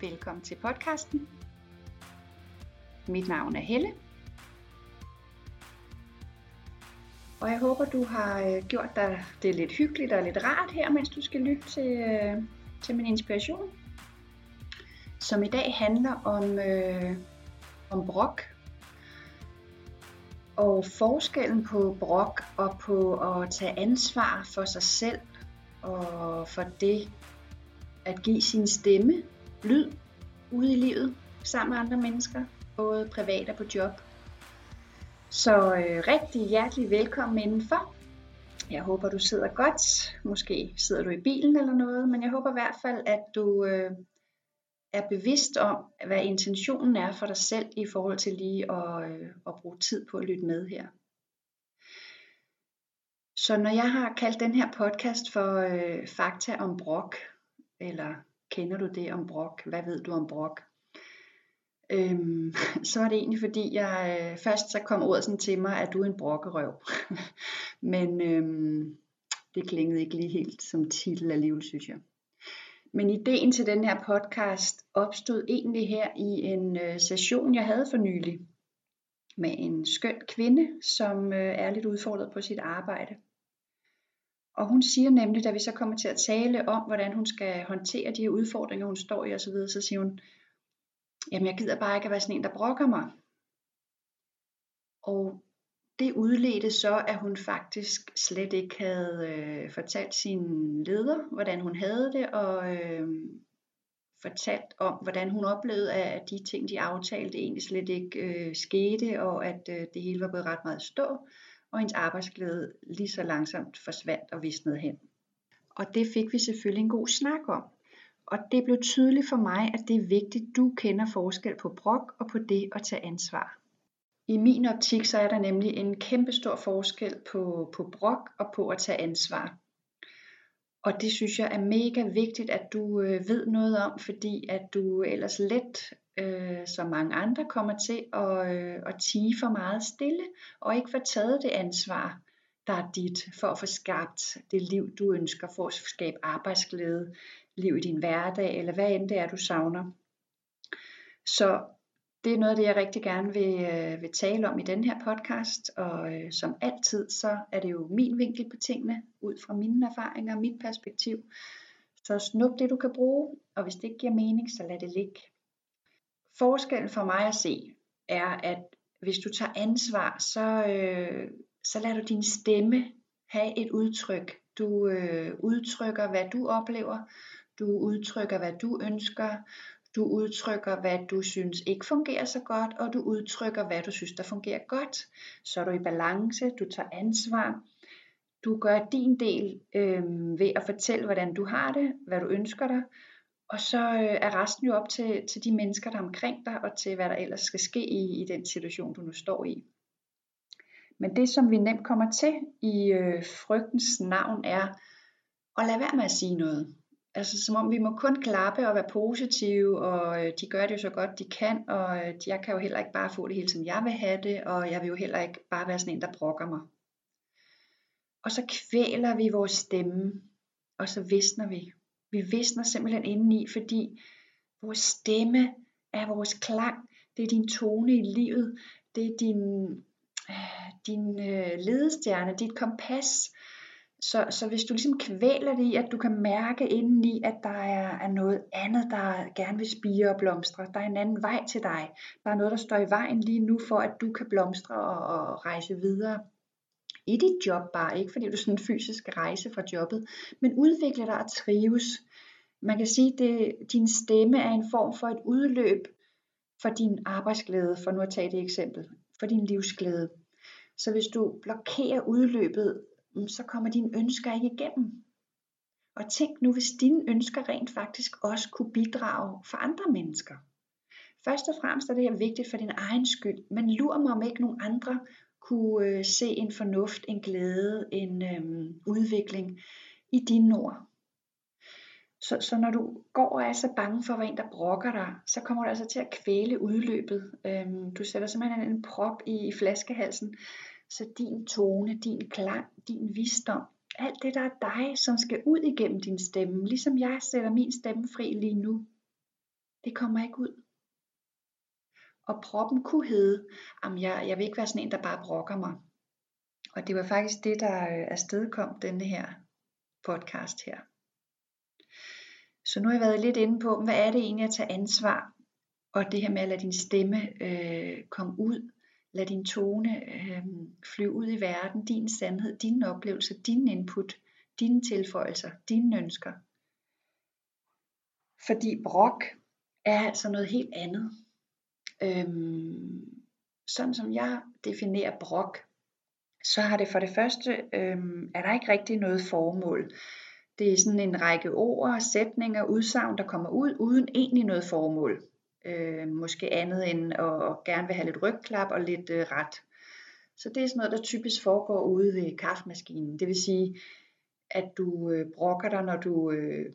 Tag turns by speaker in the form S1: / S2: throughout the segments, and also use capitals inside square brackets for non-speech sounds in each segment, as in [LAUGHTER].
S1: Velkommen til podcasten. Mit navn er Helle. Og jeg håber, du har øh, gjort dig det lidt hyggeligt og lidt rart her, mens du skal lytte til, øh, til min inspiration. Som i dag handler om, øh, om brok. Og forskellen på brok og på at tage ansvar for sig selv og for det at give sin stemme lyd ude i livet sammen med andre mennesker, både privat og på job. Så øh, rigtig hjertelig velkommen indenfor. Jeg håber, du sidder godt. Måske sidder du i bilen eller noget, men jeg håber i hvert fald, at du øh, er bevidst om, hvad intentionen er for dig selv i forhold til lige at, øh, at bruge tid på at lytte med her. Så når jeg har kaldt den her podcast for øh, Fakta om brok, eller kender du det om brok? Hvad ved du om brok? Øhm, så er det egentlig fordi, jeg øh, først så kom ordet sådan til mig, at du er en brokkerøv. [LAUGHS] Men øhm, det klingede ikke lige helt som titel alligevel, synes jeg. Men ideen til den her podcast opstod egentlig her i en øh, session, jeg havde for nylig med en skøn kvinde, som øh, er lidt udfordret på sit arbejde. Og hun siger nemlig, da vi så kommer til at tale om, hvordan hun skal håndtere de her udfordringer, hun står i osv., så siger hun, jamen jeg gider bare ikke at være sådan en, der brokker mig. Og det udledte så, at hun faktisk slet ikke havde øh, fortalt sin leder, hvordan hun havde det, og øh, fortalt om, hvordan hun oplevede, at de ting, de aftalte, egentlig slet ikke øh, skete, og at øh, det hele var gået ret meget stå og hendes arbejdsglæde lige så langsomt forsvandt og visnede hen. Og det fik vi selvfølgelig en god snak om. Og det blev tydeligt for mig, at det er vigtigt, at du kender forskel på brok og på det at tage ansvar. I min optik så er der nemlig en kæmpe stor forskel på, på brok og på at tage ansvar. Og det synes jeg er mega vigtigt, at du øh, ved noget om, fordi at du ellers let øh, som mange andre, kommer til at, øh, at tige for meget stille, og ikke få taget det ansvar, der er dit, for at få skabt det liv, du ønsker, for at skabe arbejdsglæde, liv i din hverdag, eller hvad end det er, du savner. Så det er noget af det, jeg rigtig gerne vil, øh, vil tale om i den her podcast, og øh, som altid, så er det jo min vinkel på tingene, ud fra mine erfaringer og mit perspektiv. Så snup det, du kan bruge, og hvis det ikke giver mening, så lad det ligge. Forskellen for mig at se er, at hvis du tager ansvar, så, øh, så lader du din stemme have et udtryk. Du øh, udtrykker, hvad du oplever. Du udtrykker, hvad du ønsker. Du udtrykker, hvad du synes ikke fungerer så godt, og du udtrykker, hvad du synes, der fungerer godt. Så er du i balance, du tager ansvar. Du gør din del øh, ved at fortælle, hvordan du har det, hvad du ønsker dig, og så øh, er resten jo op til, til de mennesker, der er omkring dig, og til hvad der ellers skal ske i, i den situation, du nu står i. Men det, som vi nemt kommer til i øh, frygtens navn, er at lade være med at sige noget. Altså som om vi må kun klappe og være positive, og øh, de gør det jo så godt de kan, og øh, jeg kan jo heller ikke bare få det hele, som jeg vil have det, og jeg vil jo heller ikke bare være sådan en, der brokker mig. Og så kvæler vi vores stemme, og så visner vi. Vi visner simpelthen indeni, fordi vores stemme er vores klang. Det er din tone i livet. Det er din, øh, din øh, ledestjerne, dit kompas. Så, så hvis du ligesom kvæler det i, at du kan mærke indeni, at der er, er noget andet, der gerne vil spire og blomstre. Der er en anden vej til dig. Der er noget, der står i vejen lige nu for, at du kan blomstre og, og rejse videre i dit job bare, ikke fordi du sådan fysisk rejse fra jobbet, men udvikle dig og trives. Man kan sige, at din stemme er en form for et udløb for din arbejdsglæde, for nu at tage det eksempel, for din livsglæde. Så hvis du blokerer udløbet, mm, så kommer dine ønsker ikke igennem. Og tænk nu, hvis dine ønsker rent faktisk også kunne bidrage for andre mennesker. Først og fremmest er det her vigtigt for din egen skyld, men lur mig om ikke nogen andre kunne øh, se en fornuft, en glæde, en øh, udvikling i dine ord. Så, så når du går og er så bange for, hvad en der brokker dig, så kommer du altså til at kvæle udløbet. Øhm, du sætter simpelthen en prop i, i flaskehalsen, så din tone, din klang, din visdom, alt det der er dig, som skal ud igennem din stemme, ligesom jeg sætter min stemme fri lige nu. Det kommer ikke ud. Og proppen kunne hedde, at jeg, jeg vil ikke være sådan en, der bare brokker mig. Og det var faktisk det, der øh, afstedkom denne her podcast her. Så nu har jeg været lidt inde på, hvad er det egentlig at tage ansvar, og det her med at lade din stemme øh, komme ud, lad din tone øh, flyve ud i verden, din sandhed, dine oplevelser, din input, dine tilføjelser, dine ønsker. Fordi brok er altså noget helt andet. Øhm, sådan som jeg definerer brok, så har det for det første, øhm, er der ikke rigtig noget formål. Det er sådan en række ord, sætninger, udsagn, der kommer ud, uden egentlig noget formål. Øh, måske andet end at, at gerne vil have lidt rygklap og lidt øh, ret. Så det er sådan noget, der typisk foregår ude ved kaffemaskinen. Det vil sige, at du øh, brokker dig, når du øh,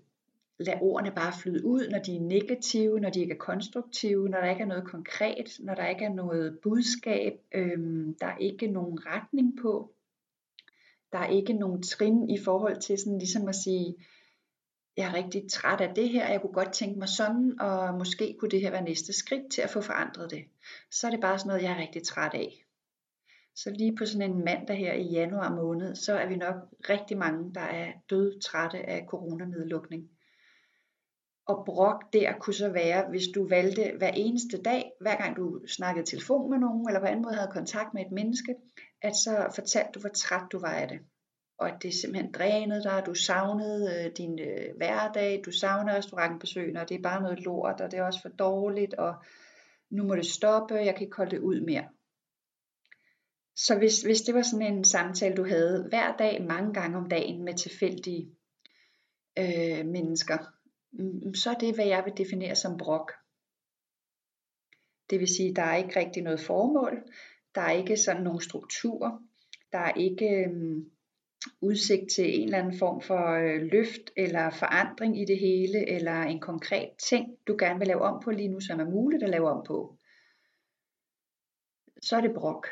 S1: lad ordene bare flyde ud, når de er negative, når de ikke er konstruktive, når der ikke er noget konkret, når der ikke er noget budskab, øhm, der er ikke nogen retning på. Der er ikke nogen trin i forhold til sådan ligesom at sige, jeg er rigtig træt af det her, jeg kunne godt tænke mig sådan, og måske kunne det her være næste skridt til at få forandret det. Så er det bare sådan noget, jeg er rigtig træt af. Så lige på sådan en mandag her i januar måned, så er vi nok rigtig mange, der er død trætte af coronamedlukning. Og brok der kunne så være, hvis du valgte hver eneste dag, hver gang du snakkede telefon med nogen, eller på anden måde havde kontakt med et menneske, at så fortalte du, hvor træt du var af det. Og at det simpelthen drænede dig, du savnede øh, din øh, hverdag, du savner restaurantbesøgene, og det er bare noget lort, og det er også for dårligt, og nu må det stoppe, jeg kan ikke holde det ud mere. Så hvis, hvis det var sådan en samtale, du havde hver dag, mange gange om dagen med tilfældige øh, mennesker, Mm, så er det, hvad jeg vil definere som brok. Det vil sige, der er ikke rigtig noget formål, der er ikke sådan nogle strukturer, der er ikke øh, udsigt til en eller anden form for øh, løft eller forandring i det hele, eller en konkret ting, du gerne vil lave om på lige nu, som er muligt at lave om på. Så er det brok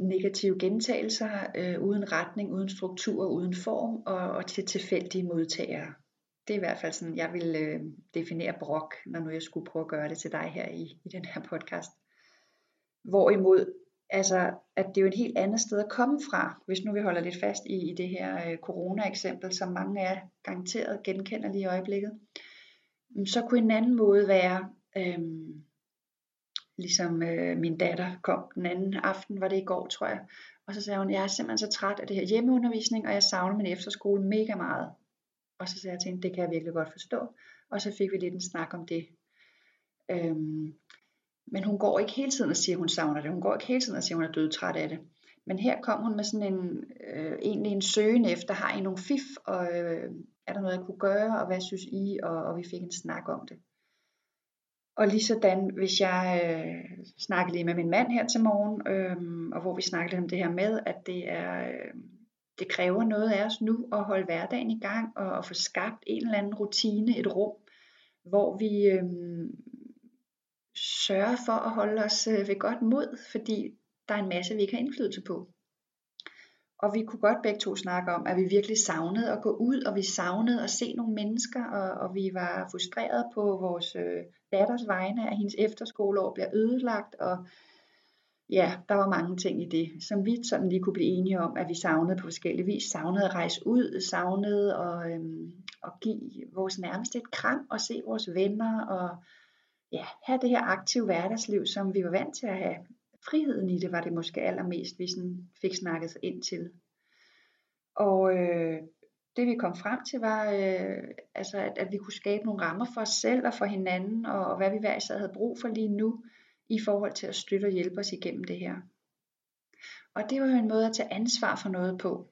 S1: negative gentagelser øh, uden retning, uden struktur, uden form og, og til tilfældige modtagere. Det er i hvert fald sådan, jeg vil øh, definere brok, når nu jeg skulle prøve at gøre det til dig her i, i den her podcast. Hvorimod, altså, at det er jo et helt andet sted at komme fra, hvis nu vi holder lidt fast i, i det her øh, corona-eksempel, som mange af garanteret genkender lige i øjeblikket. Mm, så kunne en anden måde være, øh, Ligesom øh, min datter kom den anden aften, var det i går, tror jeg. Og så sagde hun, jeg er simpelthen så træt af det her hjemmeundervisning, og jeg savner min efterskole mega meget. Og så sagde jeg til hende, det kan jeg virkelig godt forstå. Og så fik vi lidt en snak om det. Øhm, men hun går ikke hele tiden og siger, at hun savner det. Hun går ikke hele tiden og siger, at hun er dødtræt af det. Men her kom hun med sådan en, øh, egentlig en søgen efter, har I nogle fif, og øh, er der noget, jeg kunne gøre, og hvad synes I? Og, og vi fik en snak om det. Og lige sådan, hvis jeg øh, snakkede lige med min mand her til morgen, øh, og hvor vi snakkede om det her med, at det er... Øh, det kræver noget af os nu at holde hverdagen i gang og at få skabt en eller anden rutine, et rum, hvor vi øh, sørger for at holde os øh, ved godt mod, fordi der er en masse, vi ikke har indflydelse på. Og vi kunne godt begge to snakke om, at vi virkelig savnede at gå ud, og vi savnede at se nogle mennesker, og, og vi var frustrerede på vores øh, datters vegne, at hendes efterskoleår bliver ødelagt, og ja, der var mange ting i det, som vi sådan lige kunne blive enige om, at vi savnede på forskellige vis. Savnede at rejse ud, savnede at, øhm, at give vores nærmeste et kram, og se vores venner, og ja, have det her aktive hverdagsliv, som vi var vant til at have. Friheden i det var det måske allermest, vi sådan fik snakket ind til. Og øh, det vi kom frem til var, øh, altså at, at vi kunne skabe nogle rammer for os selv og for hinanden, og, og hvad vi hver især havde brug for lige nu, i forhold til at støtte og hjælpe os igennem det her. Og det var jo en måde at tage ansvar for noget på.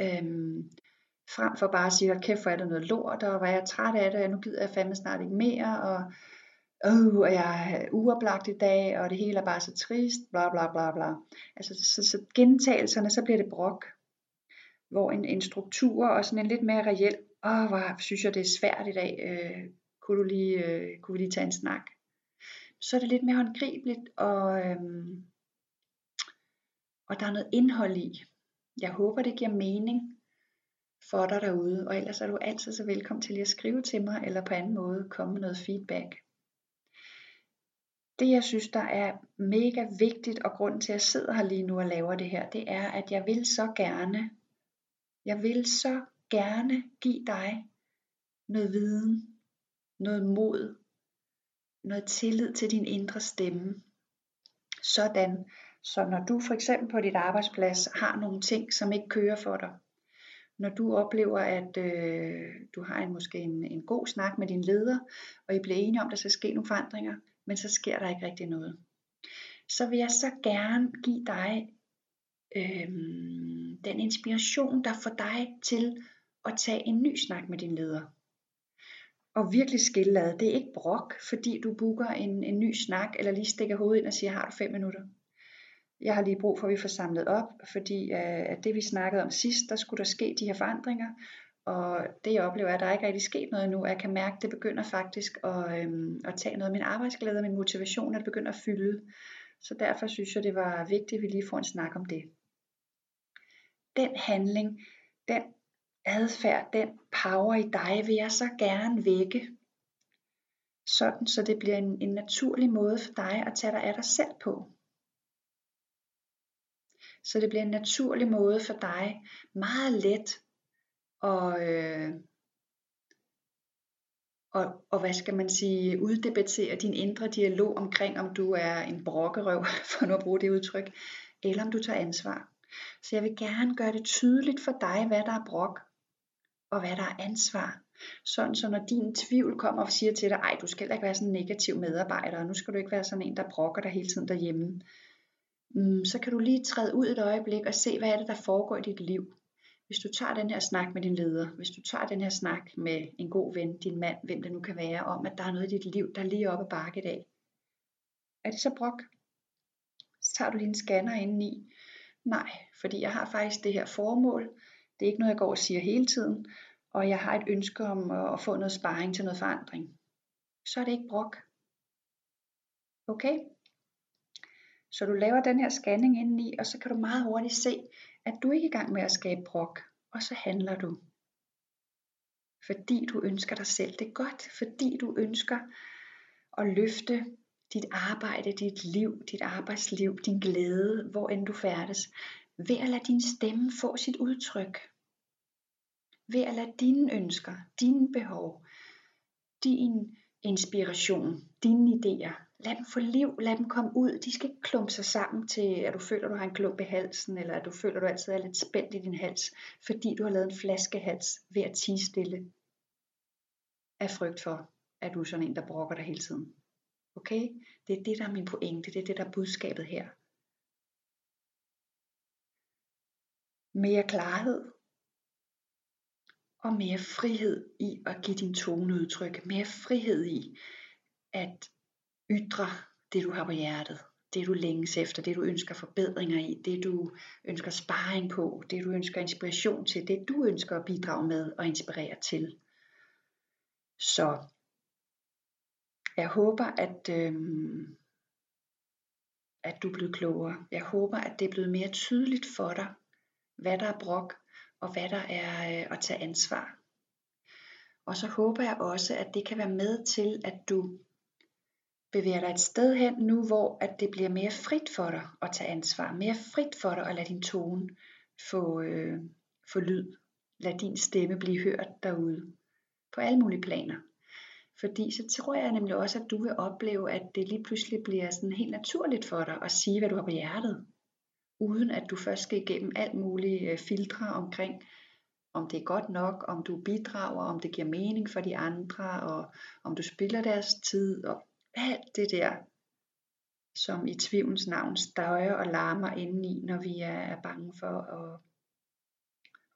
S1: Øhm, frem for bare at sige, kæft hvor er det noget lort, og var jeg træt af det, og nu gider jeg fandme snart ikke mere, og, øh, og jeg er uoplagt i dag, og det hele er bare så trist, bla bla bla bla. Altså så, så gentagelserne, så bliver det brok hvor en, en struktur og sådan en lidt mere reel, åh, hvor synes jeg det er svært i dag, øh, kunne, du lige, øh, kunne vi lige tage en snak? Så er det lidt mere håndgribeligt, og, øhm, og der er noget indhold i. Jeg håber, det giver mening. for dig derude, og ellers er du altid så velkommen til lige at skrive til mig, eller på anden måde komme med noget feedback. Det jeg synes der er mega vigtigt, og grunden til at jeg sidder her lige nu og laver det her, det er at jeg vil så gerne, jeg vil så gerne give dig noget viden, noget mod, noget tillid til din indre stemme. Sådan, så når du for eksempel på dit arbejdsplads har nogle ting, som ikke kører for dig, når du oplever, at øh, du har en, måske en, en god snak med din leder, og I bliver enige om, at der skal ske nogle forandringer, men så sker der ikke rigtig noget, så vil jeg så gerne give dig øh, den inspiration, der får dig til at tage en ny snak med din leder. Og virkelig skillade. Det er ikke brok, fordi du booker en, en ny snak, eller lige stikker hovedet ind og siger, har du fem minutter? Jeg har lige brug for, at vi får samlet op, fordi øh, at det vi snakkede om sidst, der skulle der ske de her forandringer, og det jeg oplever er, at der ikke rigtig sket noget endnu, jeg kan mærke, at det begynder faktisk at, øhm, at tage noget af min arbejdsglæde og min motivation, at det begynder at fylde. Så derfor synes jeg, det var vigtigt, at vi lige får en snak om det. Den handling, den adfærd, den power i dig, vil jeg så gerne vække. Sådan, så det bliver en, en naturlig måde for dig at tage dig af dig selv på. Så det bliver en naturlig måde for dig, meget let og, øh, og, og hvad skal man sige, uddebattere din indre dialog omkring, om du er en brokkerøv, [LAUGHS] for nu at bruge det udtryk, eller om du tager ansvar. Så jeg vil gerne gøre det tydeligt for dig, hvad der er brok, og hvad der er ansvar. Sådan så når din tvivl kommer og siger til dig, ej du skal ikke være sådan en negativ medarbejder, og nu skal du ikke være sådan en, der brokker dig hele tiden derhjemme. Mm, så kan du lige træde ud et øjeblik og se, hvad er det, der foregår i dit liv. Hvis du tager den her snak med din leder, hvis du tager den her snak med en god ven, din mand, hvem det nu kan være, om at der er noget i dit liv, der er lige oppe bakke i dag. Er det så brok? Så tager du din scanner indeni. Nej, fordi jeg har faktisk det her formål. Det er ikke noget, jeg går og siger hele tiden. Og jeg har et ønske om at få noget sparring til noget forandring. Så er det ikke brok. Okay? Så du laver den her scanning indeni, og så kan du meget hurtigt se, at du ikke er i gang med at skabe brok, og så handler du. Fordi du ønsker dig selv det godt, fordi du ønsker at løfte dit arbejde, dit liv, dit arbejdsliv, din glæde, hvor end du færdes, ved at lade din stemme få sit udtryk. Ved at lade dine ønsker, dine behov, din inspiration, dine idéer Lad dem få liv, lad dem komme ud. De skal ikke klumpe sig sammen til, at du føler, at du har en klump i halsen, eller at du føler, at du altid er lidt spændt i din hals, fordi du har lavet en flaskehals ved at tige stille af frygt for, at du er sådan en, der brokker dig hele tiden. Okay? Det er det, der er min pointe. Det er det, der er budskabet her. Mere klarhed og mere frihed i at give din tone udtryk. Mere frihed i at ytre det du har på hjertet, det du længes efter, det du ønsker forbedringer i, det du ønsker sparring på, det du ønsker inspiration til, det du ønsker at bidrage med og inspirere til. Så jeg håber, at, øhm, at du er blevet klogere. Jeg håber, at det er blevet mere tydeligt for dig, hvad der er brok, og hvad der er øh, at tage ansvar. Og så håber jeg også, at det kan være med til, at du bevæger dig et sted hen nu, hvor at det bliver mere frit for dig at tage ansvar, mere frit for dig at lade din tone få, øh, få lyd, lad din stemme blive hørt derude, på alle mulige planer. Fordi så tror jeg nemlig også, at du vil opleve, at det lige pludselig bliver sådan helt naturligt for dig at sige, hvad du har på hjertet. Uden at du først skal igennem alt mulige øh, filtre omkring, om det er godt nok, om du bidrager, om det giver mening for de andre, og om du spiller deres tid, og alt det der, som i tvivlens navn støjer og larmer indeni, når vi er bange for at,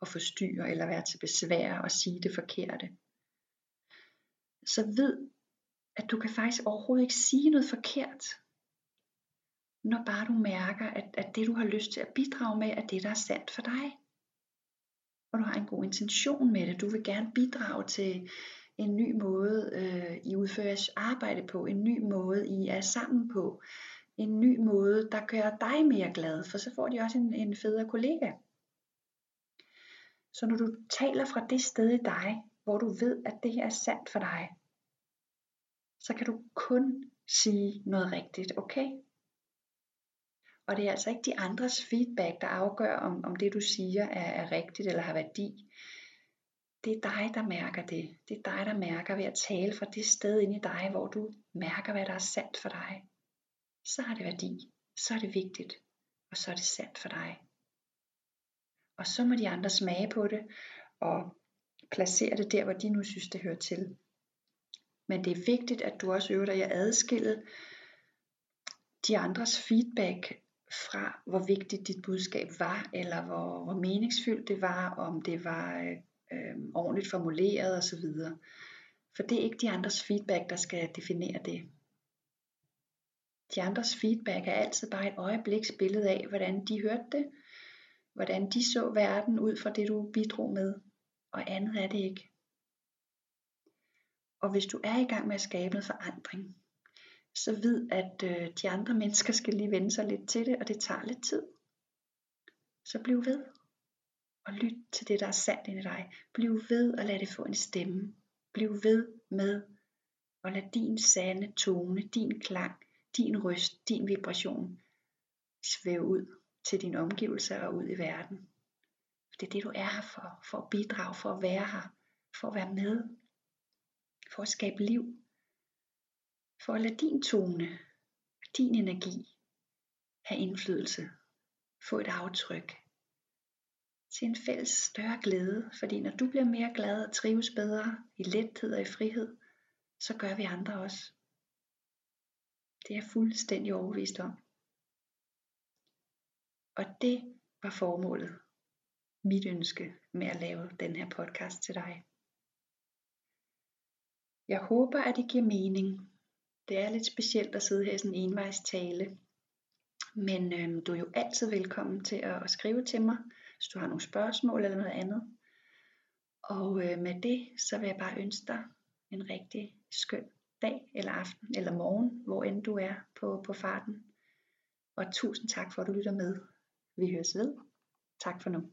S1: at forstyrre eller være til besvær og sige det forkerte. Så ved, at du kan faktisk overhovedet ikke sige noget forkert, når bare du mærker, at, at det du har lyst til at bidrage med, er det der er sandt for dig. Og du har en god intention med det. Du vil gerne bidrage til, en ny måde, øh, I udfører jeres arbejde på, en ny måde, I er sammen på, en ny måde, der gør dig mere glad, for så får de også en, en federe kollega. Så når du taler fra det sted i dig, hvor du ved, at det her er sandt for dig, så kan du kun sige noget rigtigt, okay? Og det er altså ikke de andres feedback, der afgør, om, om det du siger er, er rigtigt eller har værdi. Det er dig, der mærker det. Det er dig, der mærker ved at tale fra det sted inde i dig, hvor du mærker, hvad der er sandt for dig. Så har det værdi. Så er det vigtigt. Og så er det sandt for dig. Og så må de andre smage på det og placere det der, hvor de nu synes, det hører til. Men det er vigtigt, at du også øver dig at adskille de andres feedback fra, hvor vigtigt dit budskab var, eller hvor, hvor meningsfyldt det var, om det var øh, ordentligt formuleret osv. For det er ikke de andres feedback, der skal definere det. De andres feedback er altid bare et øjebliksbillede af, hvordan de hørte det, hvordan de så verden ud fra det, du bidrog med, og andet er det ikke. Og hvis du er i gang med at skabe noget forandring, så vid, at øh, de andre mennesker skal lige vende sig lidt til det, og det tager lidt tid. Så bliv ved, og lyt til det, der er sandt inde i dig. Bliv ved og lad det få en stemme. Bliv ved med og lad din sande tone, din klang, din røst, din vibration svæve ud til dine omgivelser og ud i verden. For det er det, du er her for. For at bidrage, for at være her. For at være med. For at skabe liv. For at lade din tone, din energi have indflydelse. Få et aftryk. Til en fælles større glæde. Fordi når du bliver mere glad og trives bedre i lethed og i frihed, så gør vi andre også. Det er jeg fuldstændig overbevist om. Og det var formålet, mit ønske med at lave den her podcast til dig. Jeg håber, at det giver mening. Det er lidt specielt at sidde her i sådan en envejs tale. Men øhm, du er jo altid velkommen til at, at skrive til mig, hvis du har nogle spørgsmål eller noget andet. Og øh, med det, så vil jeg bare ønske dig en rigtig skøn dag eller aften eller morgen, hvor end du er på, på farten. Og tusind tak for, at du lytter med. Vi høres ved. Tak for nu.